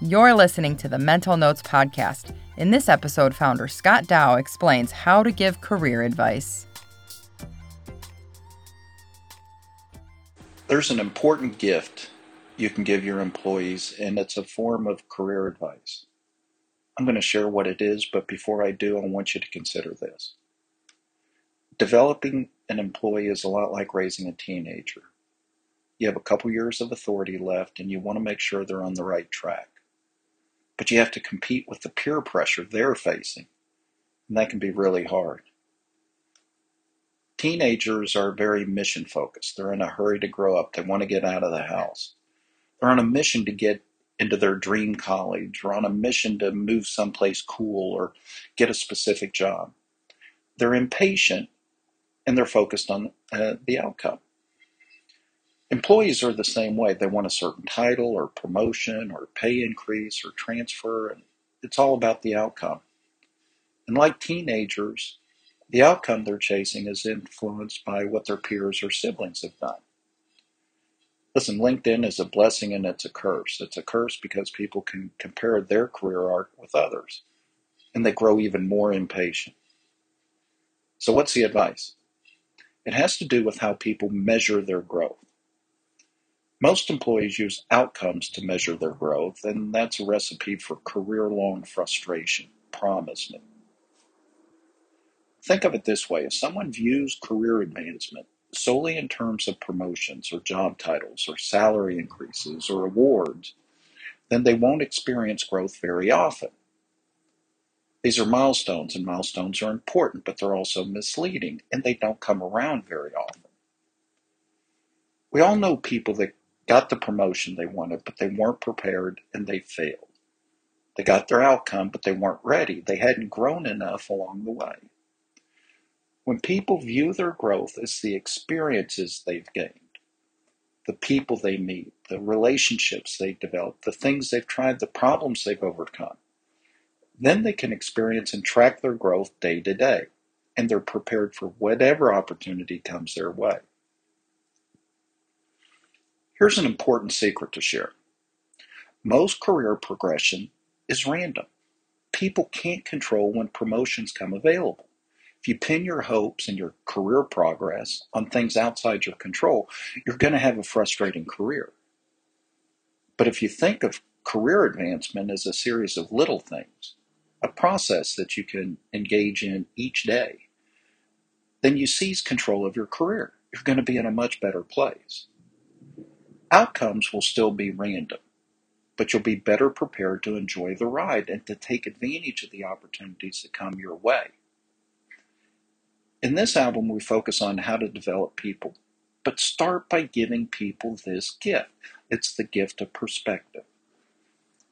You're listening to the Mental Notes Podcast. In this episode, founder Scott Dow explains how to give career advice. There's an important gift you can give your employees, and it's a form of career advice. I'm going to share what it is, but before I do, I want you to consider this. Developing an employee is a lot like raising a teenager. You have a couple years of authority left, and you want to make sure they're on the right track but you have to compete with the peer pressure they're facing. And that can be really hard. Teenagers are very mission focused. They're in a hurry to grow up. They want to get out of the house. They're on a mission to get into their dream college or on a mission to move someplace cool or get a specific job. They're impatient and they're focused on uh, the outcome. Employees are the same way. They want a certain title or promotion or pay increase or transfer, and it's all about the outcome. And like teenagers, the outcome they're chasing is influenced by what their peers or siblings have done. Listen, LinkedIn is a blessing and it's a curse. It's a curse because people can compare their career arc with others, and they grow even more impatient. So, what's the advice? It has to do with how people measure their growth. Most employees use outcomes to measure their growth, and that's a recipe for career long frustration. Promise me. Think of it this way if someone views career advancement solely in terms of promotions or job titles or salary increases or awards, then they won't experience growth very often. These are milestones, and milestones are important, but they're also misleading, and they don't come around very often. We all know people that got the promotion they wanted, but they weren't prepared and they failed. They got their outcome, but they weren't ready. They hadn't grown enough along the way. When people view their growth as the experiences they've gained, the people they meet, the relationships they develop, the things they've tried, the problems they've overcome, then they can experience and track their growth day to day, and they're prepared for whatever opportunity comes their way. Here's an important secret to share. Most career progression is random. People can't control when promotions come available. If you pin your hopes and your career progress on things outside your control, you're going to have a frustrating career. But if you think of career advancement as a series of little things, a process that you can engage in each day, then you seize control of your career. You're going to be in a much better place. Outcomes will still be random, but you'll be better prepared to enjoy the ride and to take advantage of the opportunities that come your way. In this album, we focus on how to develop people, but start by giving people this gift. It's the gift of perspective.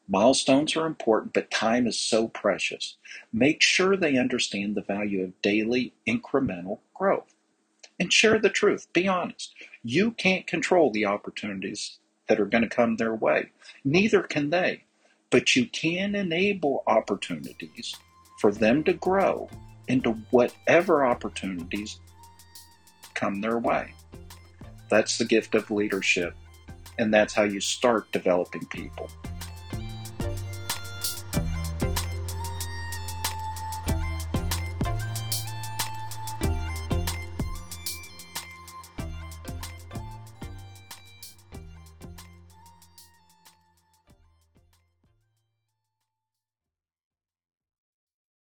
Milestones are important, but time is so precious. Make sure they understand the value of daily incremental growth and share the truth. Be honest. You can't control the opportunities that are going to come their way. Neither can they. But you can enable opportunities for them to grow into whatever opportunities come their way. That's the gift of leadership, and that's how you start developing people.